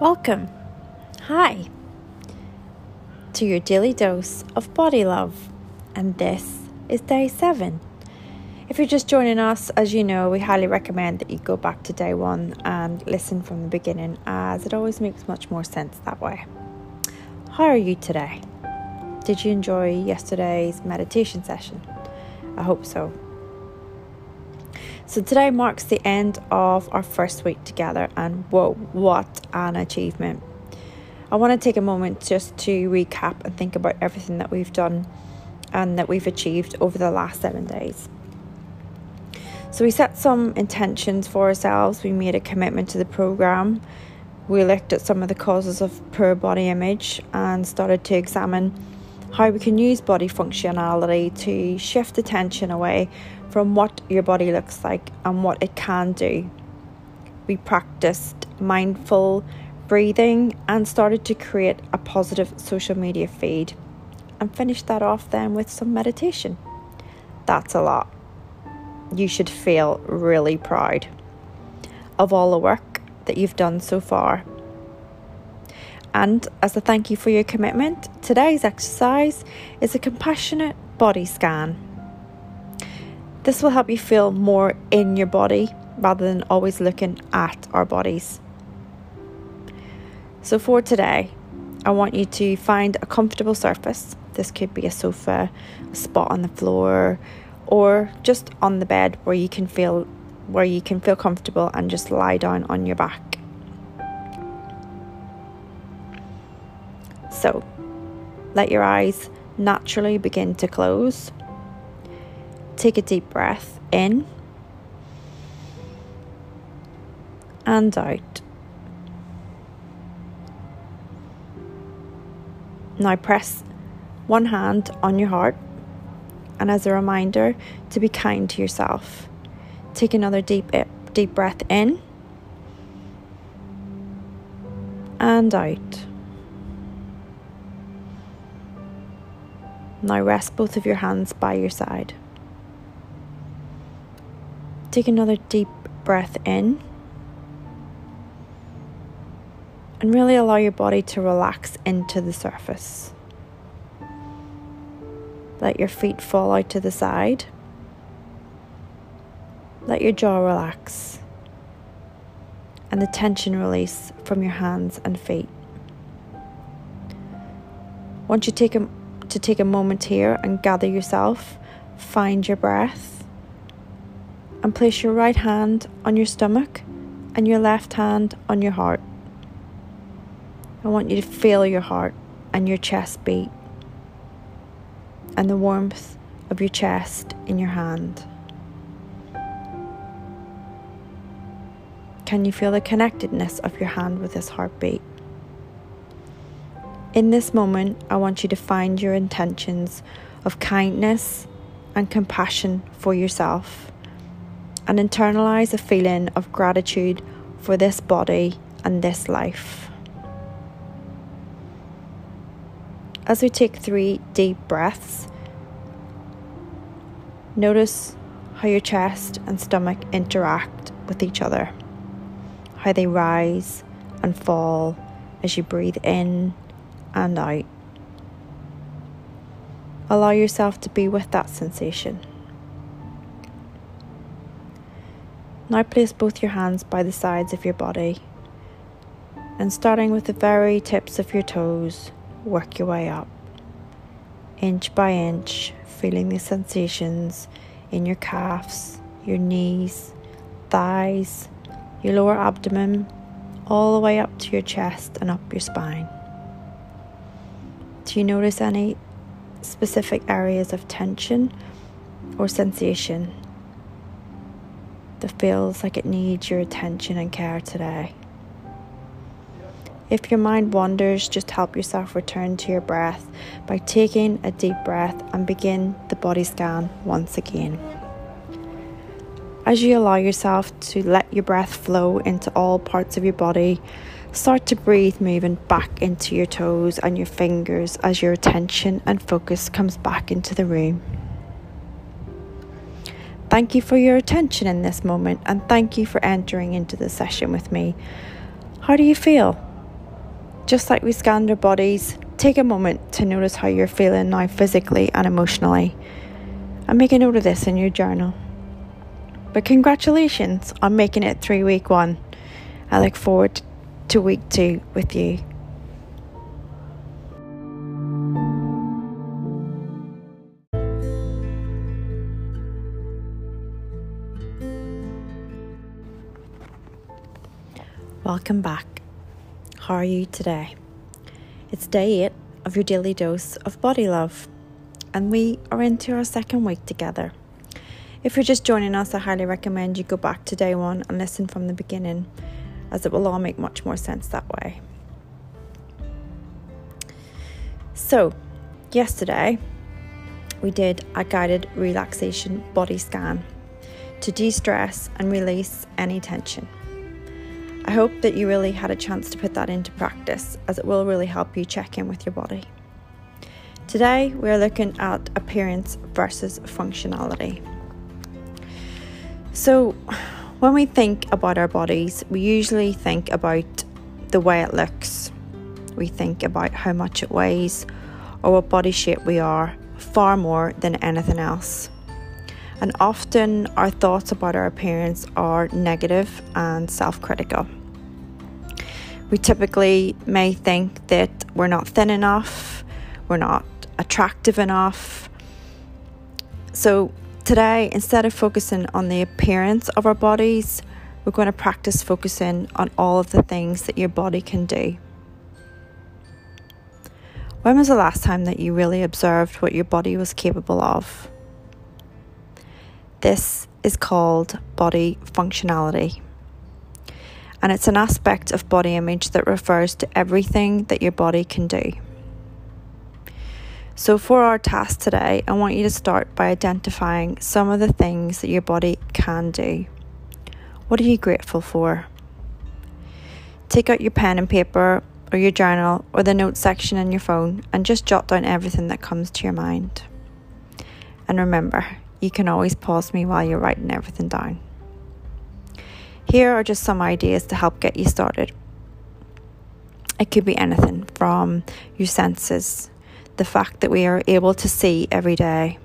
Welcome. Hi. To your daily dose of body love. And this is day seven. If you're just joining us, as you know, we highly recommend that you go back to day one and listen from the beginning, as it always makes much more sense that way. How are you today? Did you enjoy yesterday's meditation session? I hope so. So today marks the end of our first week together, and whoa, what an achievement! I want to take a moment just to recap and think about everything that we've done and that we've achieved over the last seven days. So, we set some intentions for ourselves, we made a commitment to the program, we looked at some of the causes of poor body image and started to examine how we can use body functionality to shift attention away from what your body looks like and what it can do. We practiced mindful breathing and started to create a positive social media feed and finished that off then with some meditation. That's a lot. You should feel really proud of all the work that you've done so far. And as a thank you for your commitment, today's exercise is a compassionate body scan. This will help you feel more in your body rather than always looking at our bodies. So, for today, I want you to find a comfortable surface. This could be a sofa, a spot on the floor, or just on the bed where you can feel where you can feel comfortable and just lie down on your back. So, let your eyes naturally begin to close. Take a deep breath in and out. Now press one hand on your heart, and as a reminder to be kind to yourself, take another deep eh, deep breath in and out. Now rest both of your hands by your side. Take another deep breath in. And really allow your body to relax into the surface. Let your feet fall out to the side. Let your jaw relax and the tension release from your hands and feet. Once you take a, to take a moment here and gather yourself, find your breath and place your right hand on your stomach and your left hand on your heart. I want you to feel your heart and your chest beat and the warmth of your chest in your hand. Can you feel the connectedness of your hand with this heartbeat? In this moment, I want you to find your intentions of kindness and compassion for yourself and internalize a feeling of gratitude for this body and this life. As we take three deep breaths, notice how your chest and stomach interact with each other, how they rise and fall as you breathe in and out. Allow yourself to be with that sensation. Now place both your hands by the sides of your body and starting with the very tips of your toes, work your way up, inch by inch, feeling the sensations in your calves, your knees, thighs, your lower abdomen, all the way up to your chest and up your spine. Do you notice any specific areas of tension or sensation? that feels like it needs your attention and care today. If your mind wanders, just help yourself return to your breath by taking a deep breath and begin the body scan once again. As you allow yourself to let your breath flow into all parts of your body, start to breathe moving back into your toes and your fingers as your attention and focus comes back into the room. Thank you for your attention in this moment and thank you for entering into the session with me. How do you feel? just like we scanned our bodies, take a moment to notice how you're feeling now physically and emotionally. And make a note of this in your journal. But congratulations on making it through week one. I look forward to week two with you. Welcome back. How are you today? It's day eight of your daily dose of body love, and we are into our second week together. If you're just joining us, I highly recommend you go back to day one and listen from the beginning, as it will all make much more sense that way. So, yesterday we did a guided relaxation body scan to de stress and release any tension. I hope that you really had a chance to put that into practice as it will really help you check in with your body. Today, we're looking at appearance versus functionality. So, when we think about our bodies, we usually think about the way it looks. We think about how much it weighs or what body shape we are far more than anything else. And often our thoughts about our appearance are negative and self critical. We typically may think that we're not thin enough, we're not attractive enough. So, today, instead of focusing on the appearance of our bodies, we're going to practice focusing on all of the things that your body can do. When was the last time that you really observed what your body was capable of? This is called body functionality. And it's an aspect of body image that refers to everything that your body can do. So, for our task today, I want you to start by identifying some of the things that your body can do. What are you grateful for? Take out your pen and paper or your journal or the notes section in your phone and just jot down everything that comes to your mind. And remember, you can always pause me while you're writing everything down. Here are just some ideas to help get you started. It could be anything from your senses, the fact that we are able to see every day,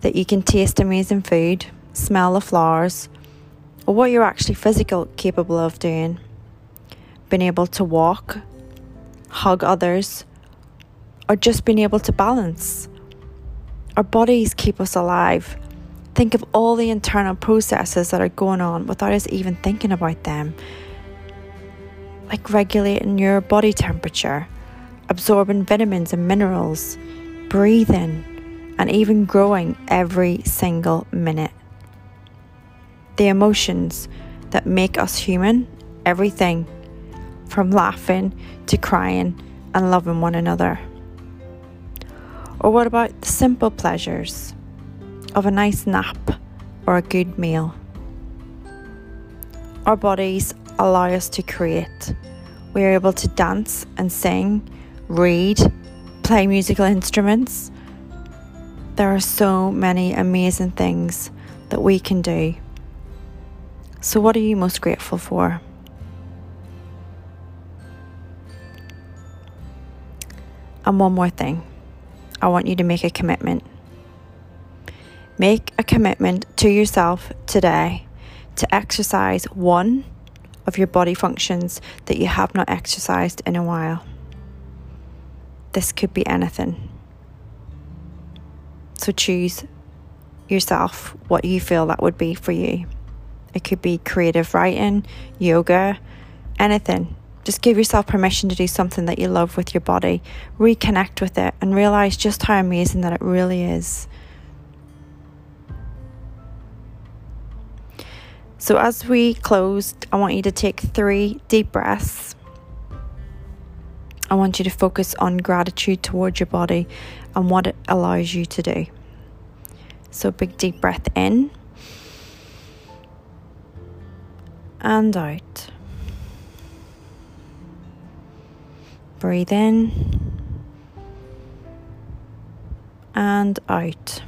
that you can taste amazing food, smell the flowers, or what you're actually physically capable of doing. Being able to walk, hug others, or just being able to balance. Our bodies keep us alive. Think of all the internal processes that are going on without us even thinking about them. Like regulating your body temperature, absorbing vitamins and minerals, breathing, and even growing every single minute. The emotions that make us human, everything from laughing to crying and loving one another. Or what about the simple pleasures of a nice nap or a good meal? Our bodies allow us to create. We are able to dance and sing read, play musical instruments. There are so many amazing things that we can do. So, what are you most grateful for? And one more thing I want you to make a commitment. Make a commitment to yourself today to exercise one of your body functions that you have not exercised in a while. This could be anything. So choose yourself what you feel that would be for you. It could be creative writing, yoga, anything. Just give yourself permission to do something that you love with your body. Reconnect with it and realize just how amazing that it really is. So, as we close, I want you to take three deep breaths. I want you to focus on gratitude towards your body and what it allows you to do. So, big deep breath in and out. Breathe in and out.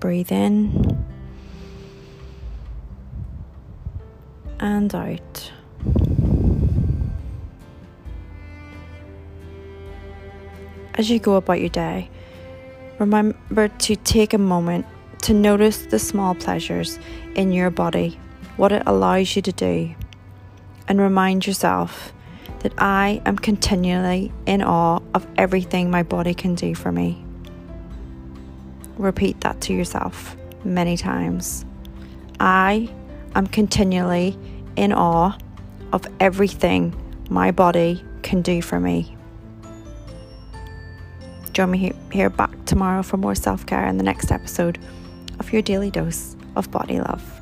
Breathe in and out. As you go about your day, remember to take a moment to notice the small pleasures in your body, what it allows you to do, and remind yourself that I am continually in awe of everything my body can do for me. Repeat that to yourself many times. I am continually in awe of everything my body can do for me. Join me here back tomorrow for more self care in the next episode of your daily dose of body love.